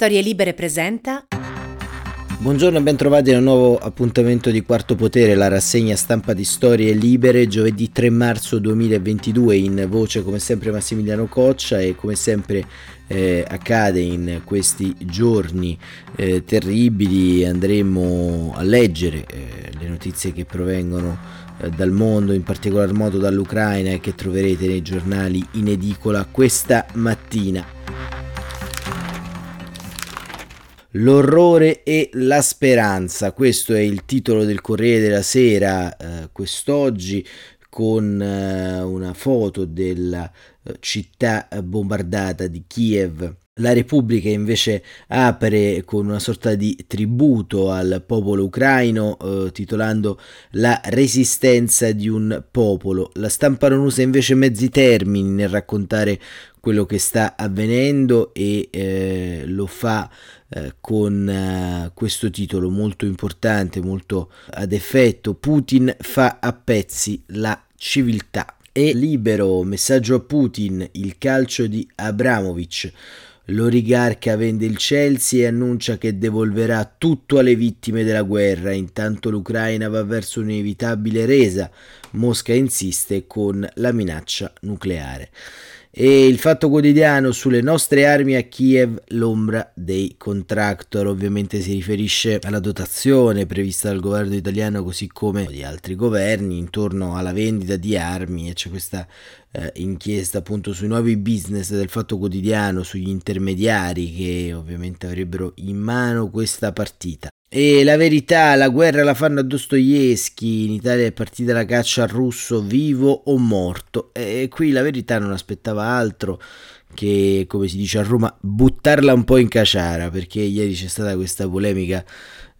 Storie Libere presenta. Buongiorno e bentrovati a un nuovo appuntamento di Quarto Potere, la rassegna stampa di Storie Libere, giovedì 3 marzo 2022, in voce come sempre Massimiliano Coccia e come sempre eh, accade in questi giorni eh, terribili andremo a leggere eh, le notizie che provengono eh, dal mondo, in particolar modo dall'Ucraina e che troverete nei giornali in edicola questa mattina. L'orrore e la speranza, questo è il titolo del Corriere della Sera eh, quest'oggi con eh, una foto della eh, città bombardata di Kiev. La Repubblica invece apre con una sorta di tributo al popolo ucraino eh, titolando La resistenza di un popolo. La stampa non usa invece mezzi termini nel raccontare quello che sta avvenendo e eh, lo fa eh, con eh, questo titolo molto importante, molto ad effetto, Putin fa a pezzi la civiltà. E libero messaggio a Putin, il calcio di Abramovic. L'oligarca vende il Chelsea e annuncia che devolverà tutto alle vittime della guerra, intanto l'Ucraina va verso un'inevitabile resa. Mosca insiste con la minaccia nucleare e il fatto quotidiano sulle nostre armi a Kiev, l'ombra dei contractor, ovviamente si riferisce alla dotazione prevista dal governo italiano così come di altri governi intorno alla vendita di armi e c'è questa eh, inchiesta appunto sui nuovi business del fatto quotidiano, sugli intermediari che ovviamente avrebbero in mano questa partita. E la verità, la guerra la fanno a Dostoevsky, in Italia è partita la caccia al russo vivo o morto. E qui la verità non aspettava altro che, come si dice a Roma, buttarla un po' in caciara perché ieri c'è stata questa polemica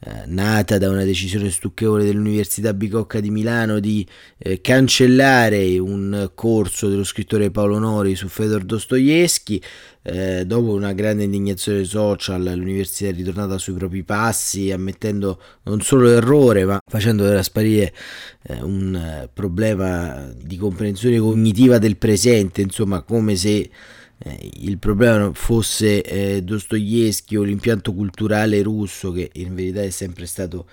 eh, nata da una decisione stucchevole dell'Università Bicocca di Milano di eh, cancellare un corso dello scrittore Paolo Nori su Fedor Dostoevsky. Eh, dopo una grande indignazione social, l'università è ritornata sui propri passi, ammettendo non solo l'errore, ma facendo sparire eh, un eh, problema di comprensione cognitiva del presente, insomma, come se eh, il problema fosse eh, Dostoevsky o l'impianto culturale russo che in verità è sempre stato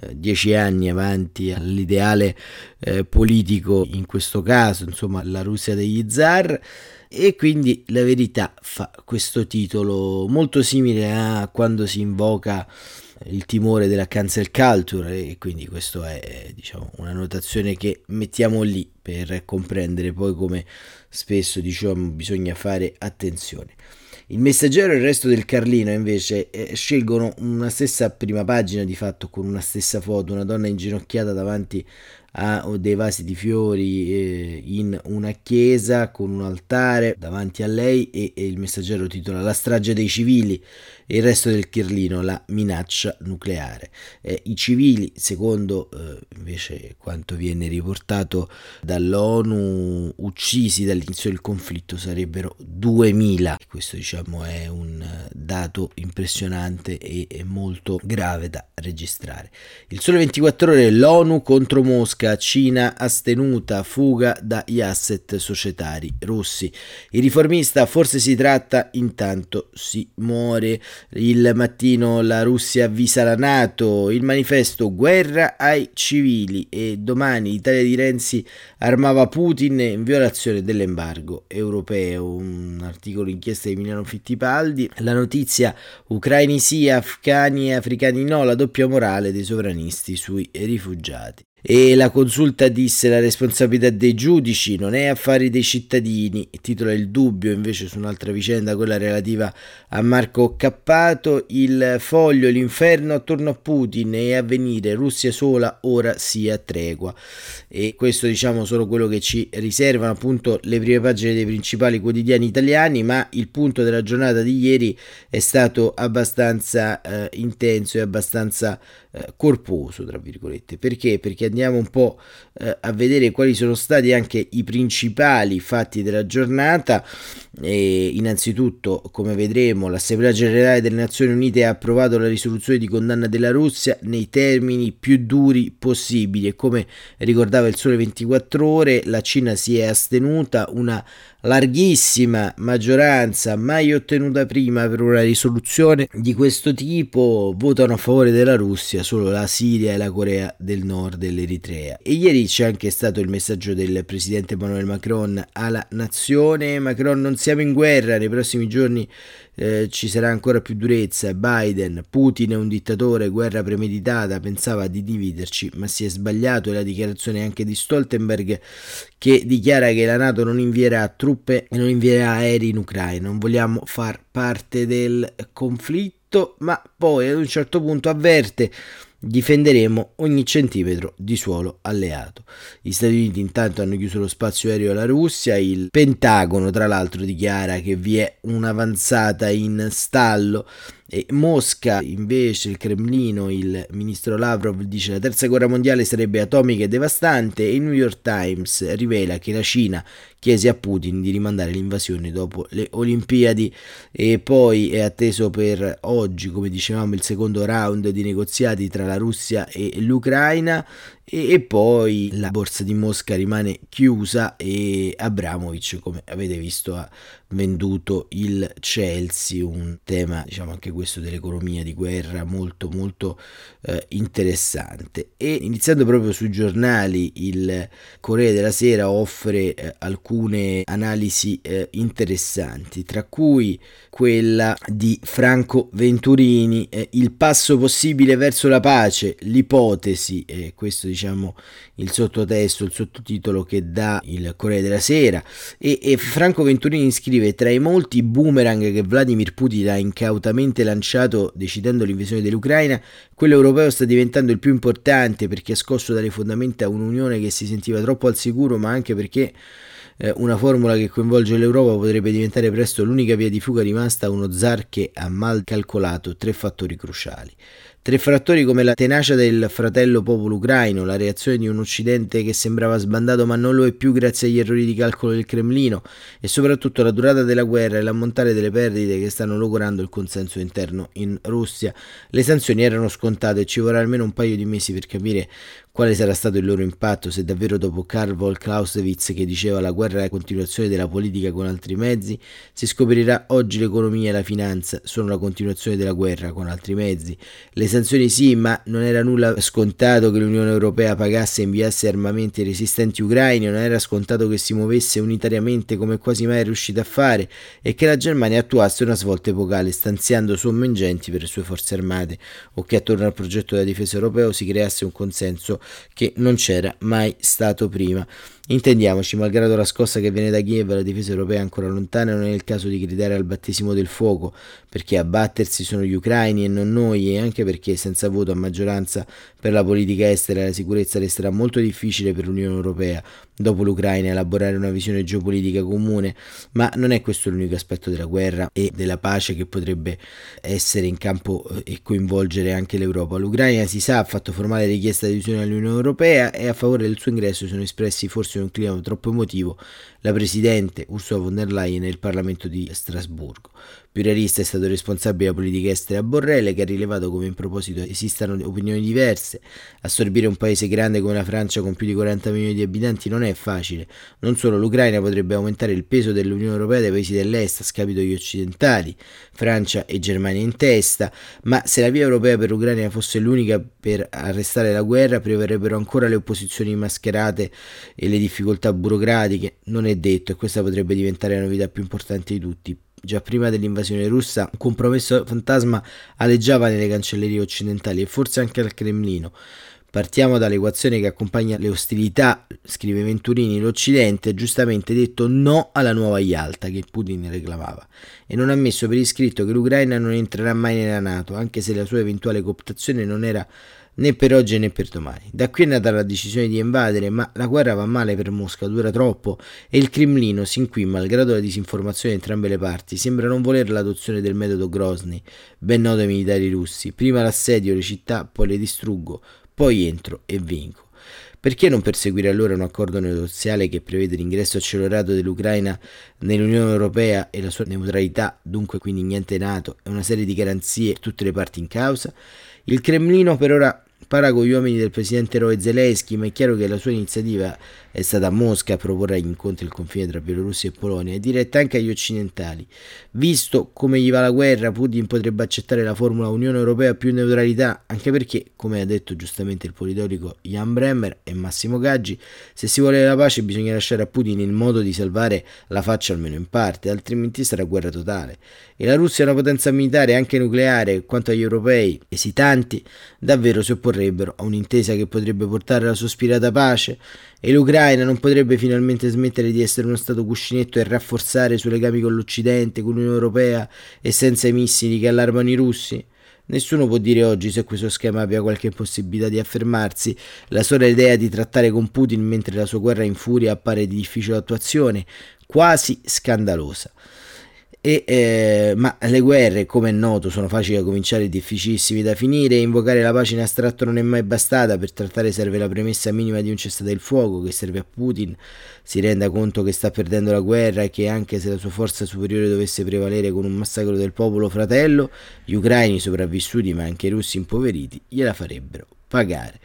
eh, dieci anni avanti all'ideale eh, politico in questo caso, insomma la Russia degli zar. E quindi la verità fa questo titolo molto simile a quando si invoca il timore della cancel culture e quindi questa è diciamo, una notazione che mettiamo lì per comprendere poi come spesso diciamo bisogna fare attenzione. Il messaggero e il resto del Carlino invece eh, scelgono una stessa prima pagina di fatto con una stessa foto, una donna inginocchiata davanti a dei vasi di fiori eh, in una chiesa con un altare davanti a lei e, e, il messaggero titola La strage dei civili e il resto del Chirlino la minaccia nucleare. Eh, I civili, secondo eh, invece quanto viene riportato dall'ONU, uccisi dall'inizio del conflitto sarebbero 2000. Questo diciamo è un dato impressionante e, e molto grave da registrare. Il sole 24 ore l'ONU contro Mosca Cina astenuta, fuga dagli asset societari russi. Il riformista forse si tratta, intanto si muore. Il mattino la Russia avvisa la Nato, il manifesto guerra ai civili e domani l'Italia di Renzi armava Putin in violazione dell'embargo europeo. Un articolo inchiesta di Milano Fittipaldi. La notizia ucraini sì, afghani e africani no, la doppia morale dei sovranisti sui rifugiati. E la consulta disse la responsabilità dei giudici non è affari dei cittadini, titola il dubbio invece su un'altra vicenda, quella relativa a Marco Cappato, il foglio, l'inferno attorno a Putin e a venire, Russia sola, ora sia tregua. E questo diciamo solo quello che ci riservano appunto le prime pagine dei principali quotidiani italiani, ma il punto della giornata di ieri è stato abbastanza eh, intenso e abbastanza eh, corposo, tra virgolette. Perché? Perché andiamo un po' eh, a vedere quali sono stati anche i principali fatti della giornata. E innanzitutto, come vedremo, l'Assemblea generale delle Nazioni Unite ha approvato la risoluzione di condanna della Russia nei termini più duri possibili e come ricordava il Sole 24 Ore, la Cina si è astenuta, una larghissima maggioranza mai ottenuta prima per una risoluzione di questo tipo votano a favore della Russia solo la Siria e la Corea del Nord e l'Eritrea. E ieri c'è anche stato il messaggio del presidente Emmanuel Macron alla nazione. Macron non siamo in guerra, nei prossimi giorni eh, ci sarà ancora più durezza. Biden, Putin è un dittatore, guerra premeditata, pensava di dividerci, ma si è sbagliato. E la dichiarazione anche di Stoltenberg che dichiara che la Nato non invierà truppe e non invierà aerei in Ucraina. Non vogliamo far parte del conflitto, ma poi ad un certo punto avverte Difenderemo ogni centimetro di suolo alleato. Gli Stati Uniti intanto hanno chiuso lo spazio aereo alla Russia, il Pentagono tra l'altro dichiara che vi è un'avanzata in stallo e Mosca, invece, il Cremlino, il ministro Lavrov dice la terza guerra mondiale sarebbe atomica e devastante e il New York Times rivela che la Cina chiese a Putin di rimandare l'invasione dopo le Olimpiadi. E poi è atteso per oggi, come dicevamo, il secondo round di negoziati tra la Russia e l'Ucraina e, poi la borsa di Mosca rimane chiusa e Abramovic come avete visto ha venduto il Chelsea un tema diciamo anche questo dell'economia di guerra molto molto eh, interessante. E iniziando proprio sui giornali il Corriere della Sera offre eh, alcune analisi eh, interessanti tra cui quella di Franco Venturini eh, il passo possibile verso la pace l'ipotesi e questo diciamo diciamo il sottotesto, il sottotitolo che dà il Corriere della Sera e, e Franco Venturini scrive tra i molti boomerang che Vladimir Putin ha incautamente lanciato decidendo l'invasione dell'Ucraina, quello europeo sta diventando il più importante perché ha scosso dalle fondamenta un'unione che si sentiva troppo al sicuro ma anche perché eh, una formula che coinvolge l'Europa potrebbe diventare presto l'unica via di fuga rimasta a uno zar che ha mal calcolato tre fattori cruciali. Tre fattori come la tenacia del fratello popolo ucraino, la reazione di un Occidente che sembrava sbandato ma non lo è più grazie agli errori di calcolo del Cremlino e soprattutto la durata della guerra e l'ammontare delle perdite che stanno logorando il consenso interno in Russia. Le sanzioni erano scontate e ci vorrà almeno un paio di mesi per capire quale sarà stato il loro impatto se davvero dopo Karl von Clausewitz che diceva la guerra è la continuazione della politica con altri mezzi, si scoprirà oggi l'economia e la finanza sono la continuazione della guerra con altri mezzi. Le sanzioni sì, ma non era nulla scontato che l'Unione Europea pagasse e inviasse armamenti resistenti ucraini, non era scontato che si muovesse unitariamente come quasi mai è riuscita a fare e che la Germania attuasse una svolta epocale stanziando somme ingenti per le sue forze armate o che attorno al progetto della difesa europeo si creasse un consenso che non c'era mai stato prima. Intendiamoci, malgrado la scossa che viene da Kiev, la difesa europea è ancora lontana, non è il caso di gridare al battesimo del fuoco, perché a battersi sono gli ucraini e non noi, e anche perché senza voto a maggioranza per la politica estera e la sicurezza resterà molto difficile per l'Unione Europea, dopo l'Ucraina, elaborare una visione geopolitica comune, ma non è questo l'unico aspetto della guerra e della pace che potrebbe essere in campo eh, e coinvolgere anche l'Europa. L'Ucraina si sa ha fatto formale richiesta di adesione all'Unione Europea e a favore del suo ingresso sono espressi forse in un clima troppo emotivo la Presidente Ursula von der Leyen nel Parlamento di Strasburgo. Più realista è stato responsabile della politica estera Borrell che ha rilevato come in proposito esistano opinioni diverse. Assorbire un paese grande come la Francia con più di 40 milioni di abitanti non è facile. Non solo l'Ucraina potrebbe aumentare il peso dell'Unione Europea dai paesi dell'est a scapito degli occidentali, Francia e Germania in testa, ma se la via europea per l'Ucraina fosse l'unica per arrestare la guerra, prevarrebbero ancora le opposizioni mascherate e le difficoltà burocratiche. Non è detto e questa potrebbe diventare la novità più importante di tutti già prima dell'invasione russa, un compromesso fantasma aleggiava nelle cancellerie occidentali e forse anche al Cremlino. Partiamo dall'equazione che accompagna le ostilità, scrive Venturini, l'Occidente ha giustamente detto no alla nuova Yalta che Putin reclamava e non ha messo per iscritto che l'Ucraina non entrerà mai nella Nato, anche se la sua eventuale cooptazione non era né per oggi né per domani. Da qui è nata la decisione di invadere, ma la guerra va male per Mosca, dura troppo e il Cremlino, sin qui, malgrado la disinformazione di entrambe le parti, sembra non volere l'adozione del metodo Grozny, ben noto ai militari russi. Prima l'assedio le città, poi le distruggo, poi entro e vinco. Perché non perseguire allora un accordo negoziale che prevede l'ingresso accelerato dell'Ucraina nell'Unione Europea e la sua neutralità, dunque quindi niente NATO, e una serie di garanzie per tutte le parti in causa? Il Cremlino per ora para con gli uomini del presidente Roe Zelensky, ma è chiaro che la sua iniziativa è stata Mosca a proporre gli incontri al confine tra Bielorussia e Polonia, è diretta anche agli occidentali. Visto come gli va la guerra, Putin potrebbe accettare la formula Unione Europea più neutralità, anche perché, come ha detto giustamente il politologo Jan Bremmer e Massimo Gaggi, se si vuole la pace bisogna lasciare a Putin il modo di salvare la faccia almeno in parte, altrimenti sarà guerra totale. E la Russia è una potenza militare anche nucleare, quanto agli europei esitanti, davvero si opporrebbero a un'intesa che potrebbe portare alla sospirata pace e l'Ucraina non potrebbe finalmente smettere di essere uno stato cuscinetto e rafforzare i suoi legami con l'Occidente, con l'Unione Europea e senza i missili che allarmano i russi? Nessuno può dire oggi se questo schema abbia qualche possibilità di affermarsi. La sola idea di trattare con Putin mentre la sua guerra in furia appare di difficile attuazione, quasi scandalosa. E, eh, ma le guerre, come è noto, sono facili da cominciare e difficilissime da finire. Invocare la pace in astratto non è mai bastata. Per trattare serve la premessa minima di un cessate il fuoco che serve a Putin. Si renda conto che sta perdendo la guerra e che anche se la sua forza superiore dovesse prevalere con un massacro del popolo fratello, gli ucraini sopravvissuti, ma anche i russi impoveriti, gliela farebbero pagare.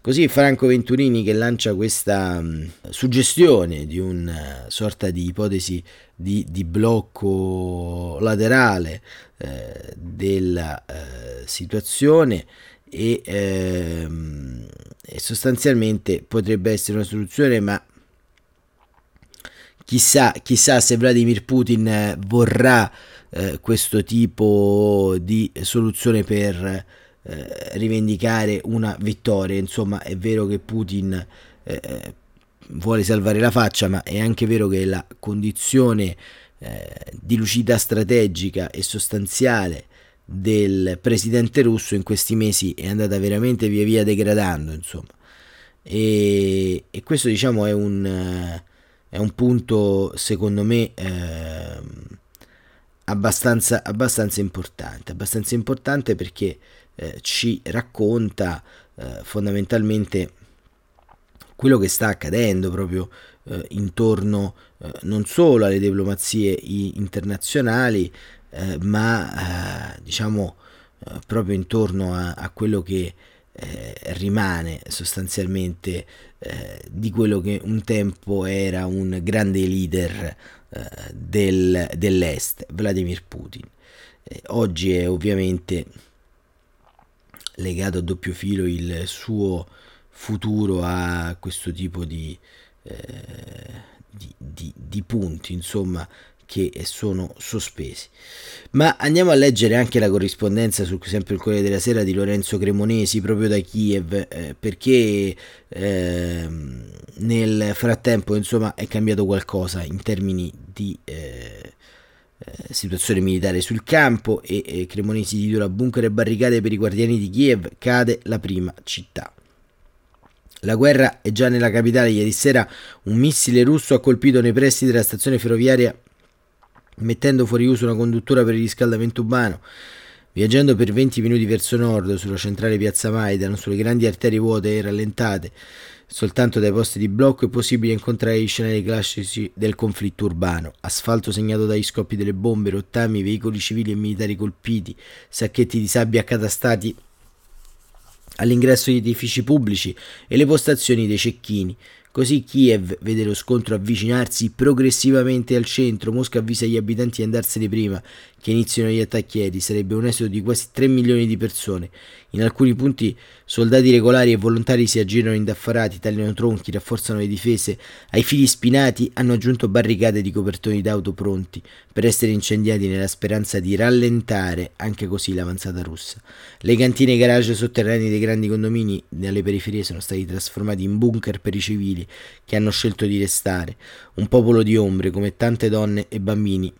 Così Franco Venturini che lancia questa mh, suggestione di una sorta di ipotesi di, di blocco laterale eh, della eh, situazione e, ehm, e sostanzialmente potrebbe essere una soluzione ma chissà, chissà se Vladimir Putin vorrà eh, questo tipo di soluzione per eh, rivendicare una vittoria. Insomma, è vero che Putin eh, vuole salvare la faccia, ma è anche vero che la condizione eh, di lucidità strategica e sostanziale del presidente russo in questi mesi è andata veramente via via degradando, insomma. E, e questo diciamo è un, è un punto secondo me eh, abbastanza, abbastanza importante, abbastanza importante perché eh, ci racconta eh, fondamentalmente quello che sta accadendo proprio eh, intorno eh, non solo alle diplomazie internazionali, eh, ma diciamo proprio intorno a, a quello che rimane sostanzialmente di quello che un tempo era un grande leader del, dell'Est, Vladimir Putin. oggi è ovviamente legato a doppio filo il suo futuro a questo tipo di, eh, di, di, di punti, insomma, che sono sospesi. Ma andiamo a leggere anche la corrispondenza su sempre il Corriere della Sera di Lorenzo Cremonesi proprio da Kiev eh, perché eh, nel frattempo insomma è cambiato qualcosa in termini di eh, eh, situazione militare sul campo e eh, Cremonesi titola bunker e barricate per i guardiani di Kiev, cade la prima città. La guerra è già nella capitale, ieri sera un missile russo ha colpito nei pressi della stazione ferroviaria mettendo fuori uso una conduttura per il riscaldamento urbano. Viaggiando per 20 minuti verso nord sulla centrale piazza Maidan, sulle grandi arterie vuote e rallentate, Soltanto dai posti di blocco è possibile incontrare gli scenari classici del conflitto urbano, asfalto segnato dagli scoppi delle bombe, rottami, veicoli civili e militari colpiti, sacchetti di sabbia accatastati all'ingresso di edifici pubblici e le postazioni dei cecchini, Così Kiev vede lo scontro avvicinarsi progressivamente al centro, Mosca avvisa gli abitanti di andarsene prima che inizino gli attacchi aerei, sarebbe un esodo di quasi 3 milioni di persone. In alcuni punti soldati regolari e volontari si aggirano indaffarati, tagliano tronchi, rafforzano le difese, ai fili spinati hanno aggiunto barricate di copertoni d'auto pronti per essere incendiati nella speranza di rallentare anche così l'avanzata russa. Le cantine e garage sotterranei dei grandi condomini nelle periferie sono stati trasformati in bunker per i civili che hanno scelto di restare, un popolo di ombre come tante donne e bambini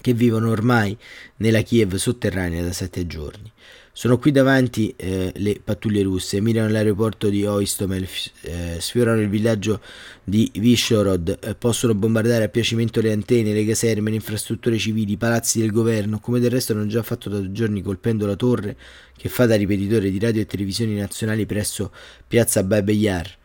che vivono ormai nella Kiev sotterranea da sette giorni. Sono qui davanti eh, le pattuglie russe, mirano l'aeroporto di Oistomel, eh, sfiorano il villaggio di Vishorod, eh, possono bombardare a piacimento le antenne, le caserme, le infrastrutture civili, i palazzi del governo, come del resto hanno già fatto da giorni colpendo la torre che fa da ripetitore di radio e televisioni nazionali presso piazza Babe Yar.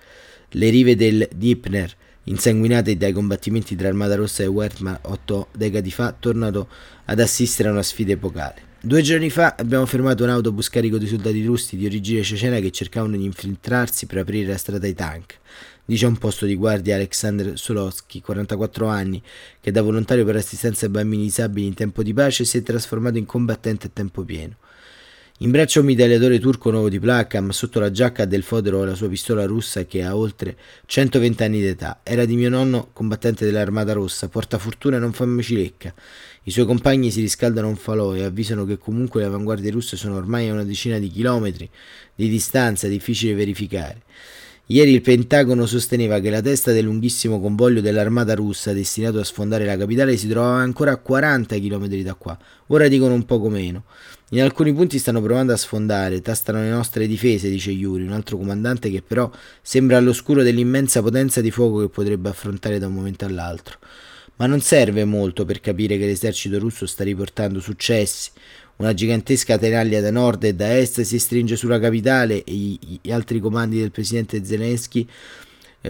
Le rive del Dnipner, insanguinate dai combattimenti tra Armata Rossa e Wehrmacht otto decadi fa, tornano ad assistere a una sfida epocale. Due giorni fa abbiamo fermato un autobus carico di soldati russi di origine cecena che cercavano di infiltrarsi per aprire la strada ai tank. Dice un posto di guardia Alexander Solowski, 44 anni, che da volontario per assistenza ai bambini disabili in tempo di pace si è trasformato in combattente a tempo pieno. In braccio un mitragliatore turco nuovo di placca, ma sotto la giacca del fodero la sua pistola russa che ha oltre 120 anni d'età. Era di mio nonno, combattente dell'Armata Rossa, porta fortuna e non fa cilecca. I suoi compagni si riscaldano un falò e avvisano che comunque le avanguardie russe sono ormai a una decina di chilometri di distanza, difficile verificare. Ieri il Pentagono sosteneva che la testa del lunghissimo convoglio dell'armata russa destinato a sfondare la capitale si trovava ancora a 40 km da qua, ora dicono un poco meno. In alcuni punti stanno provando a sfondare, tastano le nostre difese, dice Yuri, un altro comandante che però sembra all'oscuro dell'immensa potenza di fuoco che potrebbe affrontare da un momento all'altro. Ma non serve molto per capire che l'esercito russo sta riportando successi. Una gigantesca tenaglia da nord e da est si stringe sulla capitale e gli altri comandi del presidente Zelensky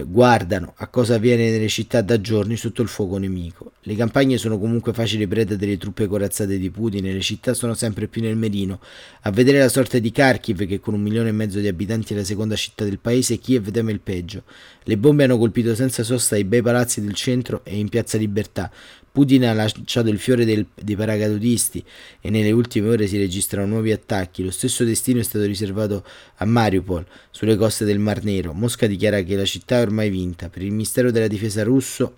guardano a cosa avviene nelle città da giorni sotto il fuoco nemico. Le campagne sono comunque facili preda delle truppe corazzate di Putin e le città sono sempre più nel merino. A vedere la sorte di Kharkiv, che con un milione e mezzo di abitanti è la seconda città del paese, Kiev teme il peggio. Le bombe hanno colpito senza sosta i bei palazzi del centro e in piazza Libertà, Putin ha lanciato il fiore del, dei paracadutisti e nelle ultime ore si registrano nuovi attacchi. Lo stesso destino è stato riservato a Mariupol, sulle coste del Mar Nero. Mosca dichiara che la città è ormai vinta. Per il Ministero della Difesa russo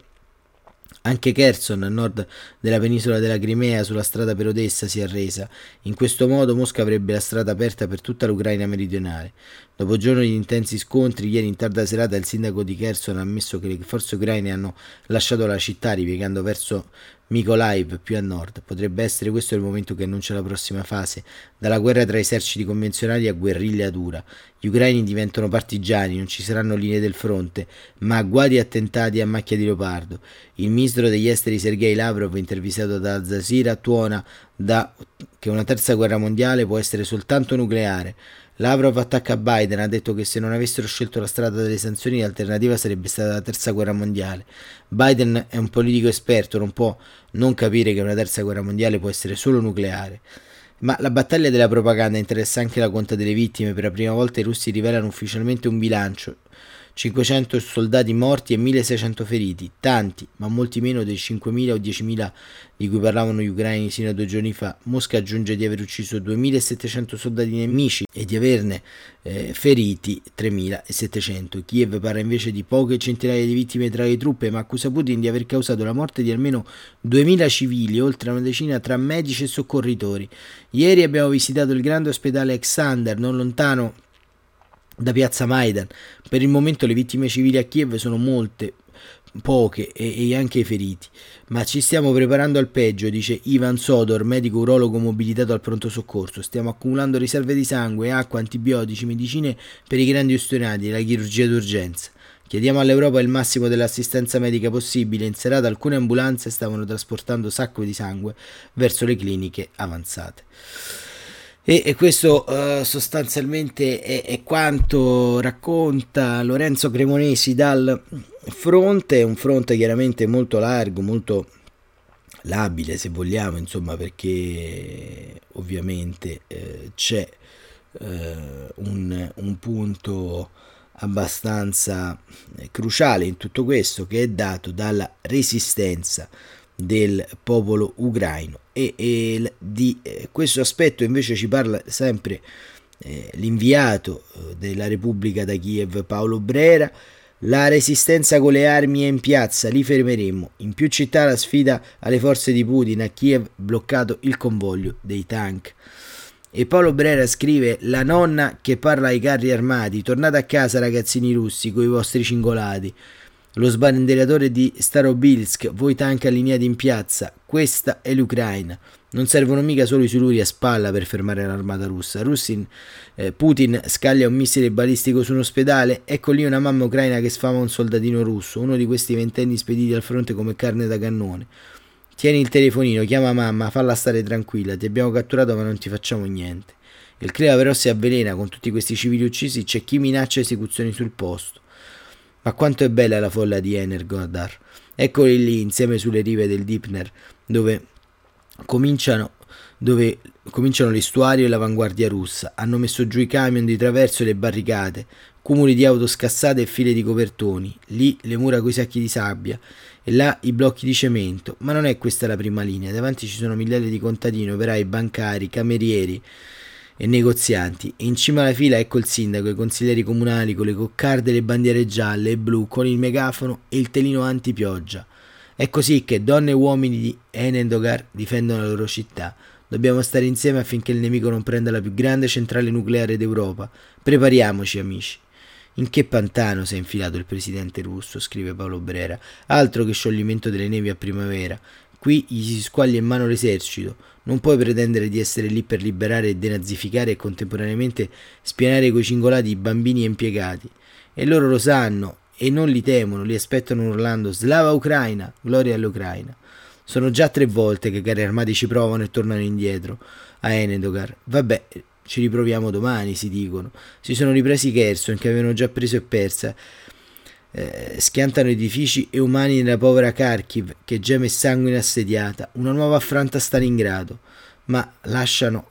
anche Kherson, a nord della penisola della Crimea, sulla strada per Odessa, si è arresa. In questo modo Mosca avrebbe la strada aperta per tutta l'Ucraina meridionale. Dopo giorni di intensi scontri, ieri in tarda serata il sindaco di Kherson ha ammesso che le forze ucraine hanno lasciato la città ripiegando verso Mykolaiv più a nord. Potrebbe essere questo il momento che annuncia la prossima fase, dalla guerra tra eserciti convenzionali a guerriglia dura. Gli ucraini diventano partigiani, non ci saranno linee del fronte, ma agguati e attentati a macchia di leopardo. Il ministro degli esteri Sergei Lavrov, intervistato da Al Jazeera, tuona da che una terza guerra mondiale può essere soltanto nucleare. Lavrov attacca Biden, ha detto che se non avessero scelto la strada delle sanzioni l'alternativa sarebbe stata la terza guerra mondiale. Biden è un politico esperto, non può non capire che una terza guerra mondiale può essere solo nucleare. Ma la battaglia della propaganda interessa anche la conta delle vittime. Per la prima volta i russi rivelano ufficialmente un bilancio. 500 soldati morti e 1600 feriti, tanti, ma molti meno dei 5.000 o 10.000 di cui parlavano gli ucraini sino a due giorni fa. Mosca aggiunge di aver ucciso 2.700 soldati nemici e di averne eh, feriti 3.700. Kiev parla invece di poche centinaia di vittime tra le truppe, ma accusa Putin di aver causato la morte di almeno 2.000 civili, oltre una decina tra medici e soccorritori. Ieri abbiamo visitato il grande ospedale Alexander, non lontano da piazza Maidan. Per il momento le vittime civili a Kiev sono molte, poche e, e, anche i feriti. Ma ci stiamo preparando al peggio, dice Ivan Sodor, medico urologo mobilitato al pronto soccorso. Stiamo accumulando riserve di sangue, acqua, antibiotici, medicine per i grandi ustionati e la chirurgia d'urgenza. Chiediamo all'Europa il massimo dell'assistenza medica possibile. In serata alcune ambulanze stavano trasportando sacche di sangue verso le cliniche avanzate. E, e questo uh, sostanzialmente è, è, quanto racconta Lorenzo Cremonesi dal fronte, un fronte chiaramente molto largo, molto labile se vogliamo, insomma, perché ovviamente eh, c'è eh, un, un punto abbastanza eh, cruciale in tutto questo che è dato dalla resistenza del popolo ucraino e, e di eh, questo aspetto invece ci parla sempre eh, l'inviato eh, della Repubblica da Kiev Paolo Brera la resistenza con le armi è in piazza, li fermeremo. In più città la sfida alle forze di Putin, a Kiev bloccato il convoglio dei tank. E Paolo Brera scrive: La nonna che parla ai carri armati, tornate a casa ragazzini russi coi vostri cingolati lo sbanderatore di Starobilsk, voi tank allineati in piazza, questa è l'Ucraina. Non servono mica solo i siluri a spalla per fermare l'armata russa. Russin, eh, Putin scaglia un missile balistico su un ospedale, ecco lì una mamma ucraina che sfama un soldatino russo, uno di questi ventenni spediti al fronte come carne da cannone. Tieni il telefonino, chiama mamma, falla stare tranquilla, ti abbiamo catturato ma non ti facciamo niente. Il clima però si avvelena con tutti questi civili uccisi, c'è chi minaccia esecuzioni sul posto. Ma quanto è bella la folla di Energodar. Eccoli lì insieme sulle rive del Dipner, dove cominciano dove cominciano l'estuario e l'avanguardia russa. Hanno messo giù i camion di traverso e le barricate, cumuli di auto scassate e file di copertoni, lì le mura coi sacchi di sabbia e là i blocchi di cemento. Ma non è questa la prima linea, davanti ci sono migliaia di contadini, operai, bancari, camerieri e negozianti e in cima alla fila ecco il sindaco, i consiglieri comunali con le coccarde e le bandiere gialle e blu, con il megafono e il telino antipioggia. È così che donne e uomini di Enendogar difendono la loro città. Dobbiamo stare insieme affinché il nemico non prenda la più grande centrale nucleare d'Europa. Prepariamoci, amici. In che pantano si è infilato il presidente russo, scrive Paolo Brera. Altro che scioglimento delle nevi a primavera. Qui gli si squaglia in mano l'esercito. Non puoi pretendere di essere lì per liberare e denazificare e contemporaneamente spianare coi cingolati i bambini impiegati. E loro lo sanno e non li temono, li aspettano urlando Slava Ucraina, gloria all'Ucraina. Sono già tre volte che i carri armati ci provano e tornano indietro a Enedogar. Vabbè, ci riproviamo domani, si dicono. Si sono ripresi Kherson, che avevano già preso e persa. Eh, schiantano edifici e umani nella povera Kharkiv, che geme sangue assediata. Una nuova affranta a Stalingrado. Ma lasciano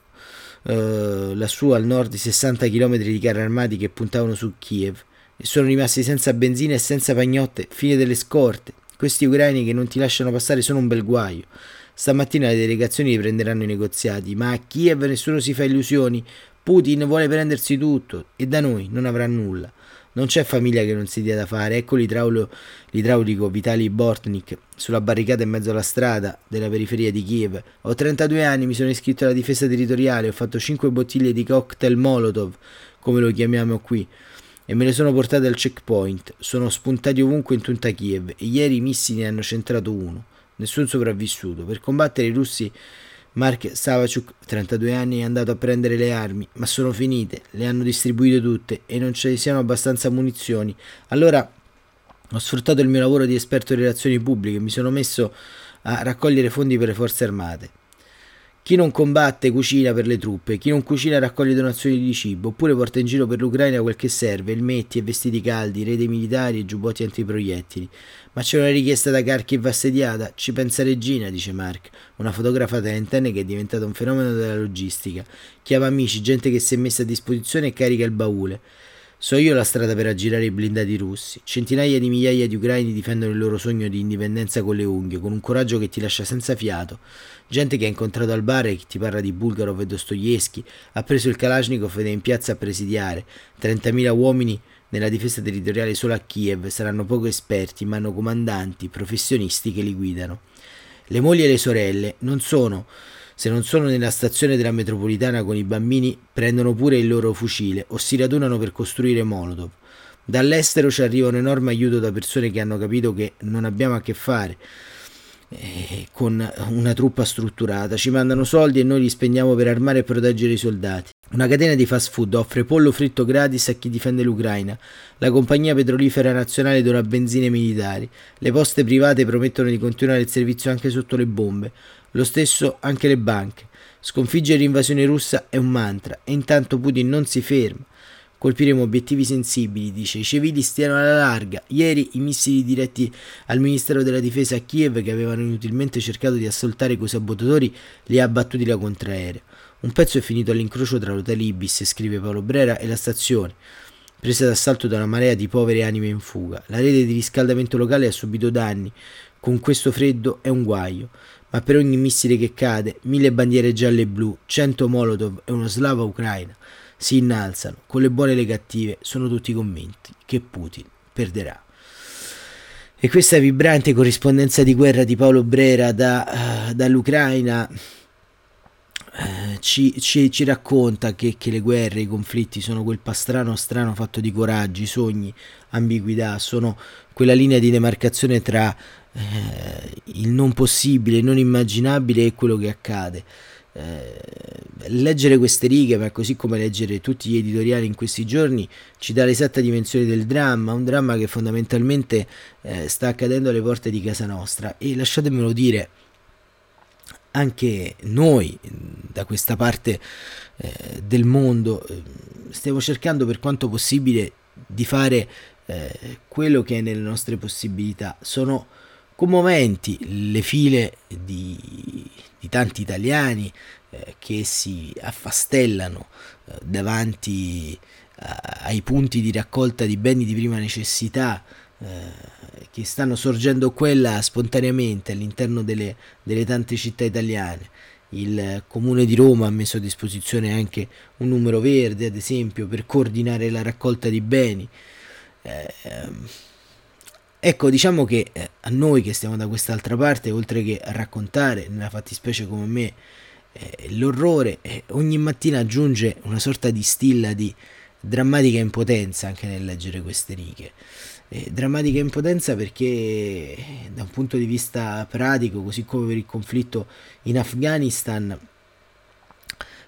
eh, lassù al nord i 60 km di carri armati che puntavano su Kiev e sono rimasti senza benzina e senza pagnotte, fine delle scorte. Questi ucraini che non ti lasciano passare sono un bel guaio. Stamattina le delegazioni riprenderanno i negoziati, ma a Kiev nessuno si fa illusioni. Putin vuole prendersi tutto e da noi non avrà nulla. Non c'è famiglia che non si dia da fare. Ecco l'idraulico, Vitali Bortnik sulla barricata in mezzo alla strada della periferia di Kiev. Ho 32 anni, mi sono iscritto alla difesa territoriale, ho fatto 5 bottiglie di cocktail Molotov, come lo chiamiamo qui e me le sono portate al checkpoint. Sono spuntati ovunque in tutta Kiev e ieri i missili ne hanno centrato uno. Nessun sopravvissuto. Per combattere i russi Mark Savachuk, 32 anni, è andato a prendere le armi, ma sono finite, le hanno distribuite tutte e non ci siano abbastanza munizioni. Allora ho sfruttato il mio lavoro di esperto di relazioni pubbliche mi sono messo a raccogliere fondi per le forze armate. Chi non combatte cucina per le truppe, chi non cucina raccoglie donazioni di cibo, oppure porta in giro per l'Ucraina quel che serve, elmetti e vestiti caldi, rete militari e giubbotti antiproiettili. Ma c'è una richiesta da Kharkiv assediata, ci pensa Regina, dice Mark, una fotografa trentenne che è diventata un fenomeno della logistica. Chiama amici, gente che si è messa a disposizione e carica il baule. So io la strada per aggirare i blindati russi. Centinaia di migliaia di ucraini difendono il loro sogno di indipendenza con le unghie, con un coraggio che ti lascia senza fiato. Gente che ha incontrato al bar e che ti parla di Bulgarov e Dostoevsky, ha preso il Kalashnikov ed è in piazza a presidiare. 30.000 uomini nella difesa territoriale solo a Kiev saranno poco esperti, ma hanno comandanti, professionisti che li guidano. Le mogli e le sorelle non sono se non sono nella stazione della metropolitana con i bambini, prendono pure il loro fucile o si radunano per costruire Molotov. Dall'estero ci arriva un enorme aiuto da persone che hanno capito che non abbiamo a che fare eh, con una truppa strutturata. Ci mandano soldi e noi li spendiamo per armare e proteggere i soldati. Una catena di fast food offre pollo fritto gratis a chi difende l'Ucraina. La compagnia petrolifera nazionale dona benzine militari. Le poste private promettono di continuare il servizio anche sotto le bombe. Lo stesso anche le banche. Sconfiggere l'invasione russa è un mantra e intanto Putin non si ferma. Colpiremo obiettivi sensibili, dice. I civili stiano alla larga. Ieri i missili diretti al Ministero della Difesa a Kiev, che avevano inutilmente cercato di assoltare quei sabotatori, li ha abbattuti la contraerea. Un pezzo è finito all'incrocio tra l'hotel Ibis, scrive Paolo Brera, e la stazione, presa d'assalto da una marea di povere anime in fuga. La rete di riscaldamento locale ha subito danni. Con questo freddo è un guaio ma per ogni missile che cade, mille bandiere gialle e blu, cento molotov e uno slava ucraina si innalzano, con le buone e le cattive, sono tutti convinti che Putin perderà. E questa vibrante corrispondenza di guerra di Paolo Brera da, uh, dall'Ucraina uh, ci, ci, ci, racconta che, che, le guerre, i conflitti sono quel pastrano strano fatto di coraggi, sogni, ambiguità, sono quella linea di demarcazione tra eh, il non possibile, il non immaginabile e quello che accade. Eh, leggere queste righe, ma così come leggere tutti gli editoriali in questi giorni, ci dà l'esatta dimensione del dramma, un dramma che fondamentalmente eh, sta accadendo alle porte di casa nostra e lasciatemelo dire, anche noi da questa parte eh, del mondo eh, stiamo cercando per quanto possibile di fare eh, quello che è nelle nostre possibilità. Sono commoventi le file di, di tanti italiani, eh, che si affastellano eh, davanti ai punti di raccolta di beni di prima necessità eh, che stanno sorgendo quella spontaneamente all'interno delle, delle tante città italiane. Il comune di Roma ha messo a disposizione anche un numero verde, ad esempio, per coordinare la raccolta di beni. Eh, ecco, diciamo che eh, a noi che stiamo da quest'altra parte, oltre che a raccontare, nella fattispecie come me, eh, l'orrore, eh, ogni mattina aggiunge una sorta di stilla di drammatica impotenza anche nel leggere queste righe. Eh, drammatica impotenza perché da un punto di vista pratico, così come per il conflitto in Afghanistan,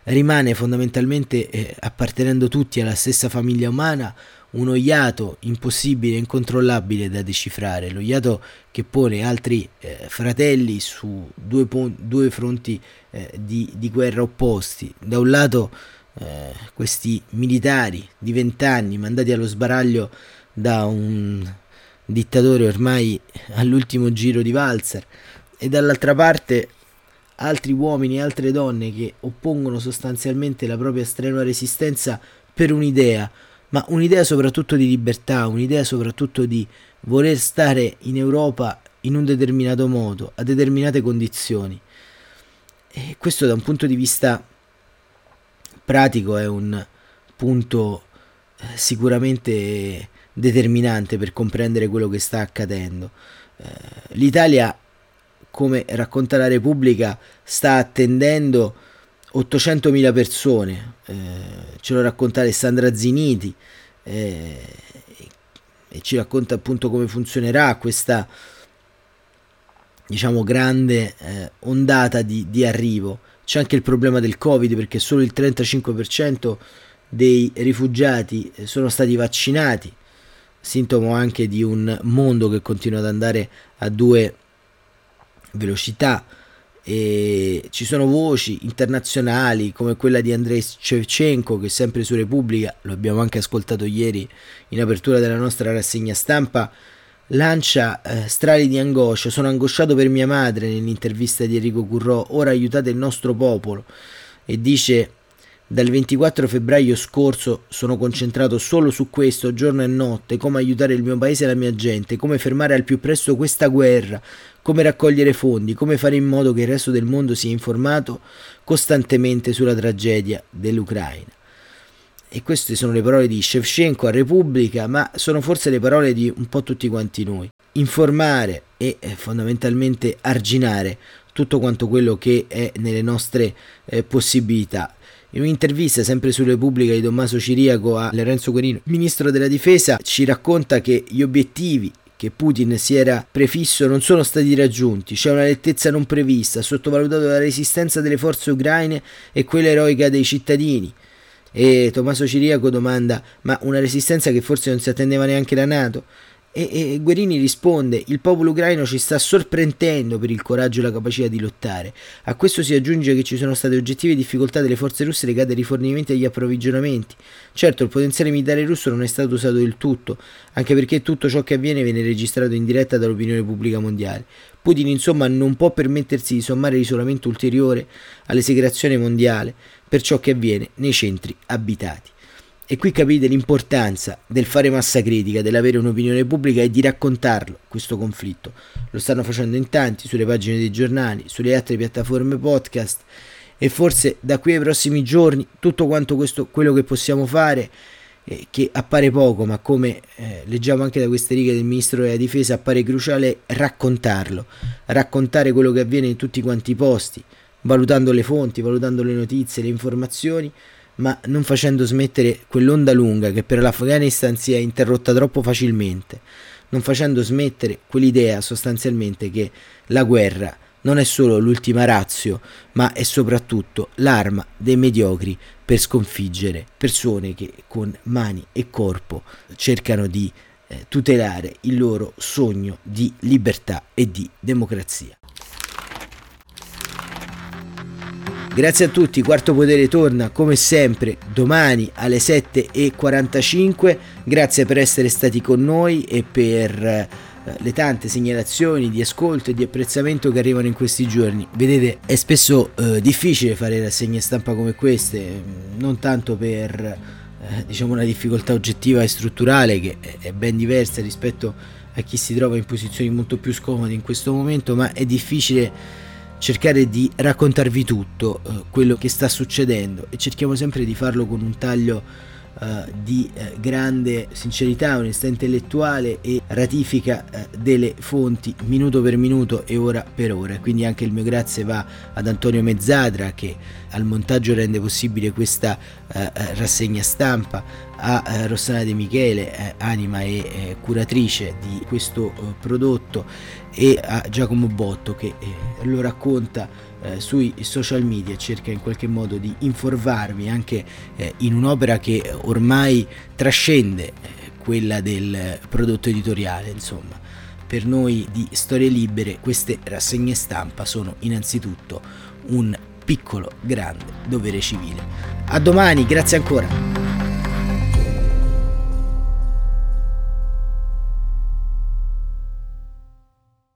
rimane fondamentalmente, eh, appartenendo tutti alla stessa famiglia umana, uno iato impossibile incontrollabile da decifrare, lo iato che pone altri eh, fratelli su due, pon- due fronti eh, di, di, guerra opposti. Da un lato eh, questi militari di vent'anni mandati allo sbaraglio da un dittatore ormai all'ultimo giro di valzer e dall'altra parte altri uomini e altre donne che oppongono sostanzialmente la propria strenua resistenza per un'idea, ma un'idea soprattutto di libertà, un'idea soprattutto di voler stare in Europa in un determinato modo, a determinate condizioni. E questo da un punto di vista pratico è un punto eh, sicuramente determinante per comprendere quello che sta accadendo. Eh, L'Italia, come racconta la Repubblica, sta attendendo 800.000 persone, eh, ce lo racconta Alessandra Ziniti eh, e ci racconta appunto come funzionerà questa diciamo grande eh, ondata di, di arrivo. C'è anche il problema del Covid perché solo il 35% dei rifugiati eh, sono stati vaccinati sintomo anche di un mondo che continua ad andare a due velocità e ci sono voci internazionali come quella di Andrei Shevchenko che sempre su Repubblica, lo abbiamo anche ascoltato ieri in apertura della nostra rassegna stampa, lancia eh, strali di angoscia, sono angosciato per mia madre nell'intervista di Enrico Currò, ora aiutate il nostro popolo. E dice dal 24 febbraio scorso sono concentrato solo su questo giorno e notte, come aiutare il mio paese e la mia gente, come fermare al più presto questa guerra, come raccogliere fondi, come fare in modo che il resto del mondo sia informato costantemente sulla tragedia dell'Ucraina. E queste sono le parole di Shevchenko a Repubblica, ma sono forse le parole di un po' tutti quanti noi. Informare e eh, fondamentalmente arginare tutto quanto quello che è nelle nostre eh, possibilità in un'intervista sempre su Repubblica di Tommaso Ciriaco a Lorenzo Guerino, ministro della difesa, ci racconta che gli obiettivi che Putin si era prefisso non sono stati raggiunti, c'è una lettezza non prevista, sottovalutato la resistenza delle forze ucraine e quella eroica dei cittadini. E Tommaso Ciriaco domanda: ma una resistenza che forse non si attendeva neanche la Nato? E, e, Guerini risponde: Il popolo ucraino ci sta sorprendendo per il coraggio e la capacità di lottare. A questo si aggiunge che ci sono state oggettive difficoltà delle forze russe legate ai rifornimenti e agli approvvigionamenti. Certo, il potenziale militare russo non è stato usato del tutto, anche perché tutto ciò che avviene viene registrato in diretta dall'opinione pubblica mondiale. Putin, insomma, non può permettersi di sommare l'isolamento ulteriore all'esecrazione mondiale per ciò che avviene nei centri abitati. E qui capite l'importanza del fare massa critica, dell'avere un'opinione pubblica e di raccontarlo, questo conflitto. Lo stanno facendo in tanti, sulle pagine dei giornali, sulle altre piattaforme podcast e forse da qui ai prossimi giorni tutto quanto questo, quello che possiamo fare, eh, che appare poco, ma come eh, leggiamo anche da queste righe del Ministro della Difesa, appare cruciale raccontarlo, raccontare quello che avviene in tutti quanti i posti, valutando le fonti, valutando le notizie, le informazioni ma non facendo smettere quell'onda lunga che per l'Afghanistan si è interrotta troppo facilmente, non facendo smettere quell'idea sostanzialmente che la guerra non è solo l'ultima razio, ma è soprattutto l'arma dei mediocri per sconfiggere persone che con mani e corpo cercano di eh, tutelare il loro sogno di libertà e di democrazia. Grazie a tutti, Quarto Potere torna come sempre domani alle 7.45. Grazie per essere stati con noi e per eh, le tante segnalazioni di ascolto e di apprezzamento che arrivano in questi giorni. Vedete, è spesso eh, difficile fare rassegne stampa come queste, mm, non tanto per eh, diciamo una difficoltà oggettiva e strutturale che è ben diversa rispetto a chi si trova in posizioni molto più scomode in questo momento, ma è difficile cercare di raccontarvi tutto eh, quello che sta succedendo e cerchiamo sempre di farlo con un taglio Uh, di uh, grande sincerità, onestà intellettuale e ratifica uh, delle fonti minuto per minuto e ora per ora. Quindi anche il mio grazie va ad Antonio Mezzadra che al montaggio rende possibile questa rassegna stampa, a Rossana De Michele, anima e curatrice di questo prodotto e a Giacomo Botto che eh, lo racconta eh, sui social media cerca in qualche modo di informarvi anche eh, in un'opera che ormai trascende eh, quella del prodotto editoriale insomma. Per noi di Storie Libere queste rassegne stampa sono innanzitutto un piccolo grande dovere civile. A domani grazie ancora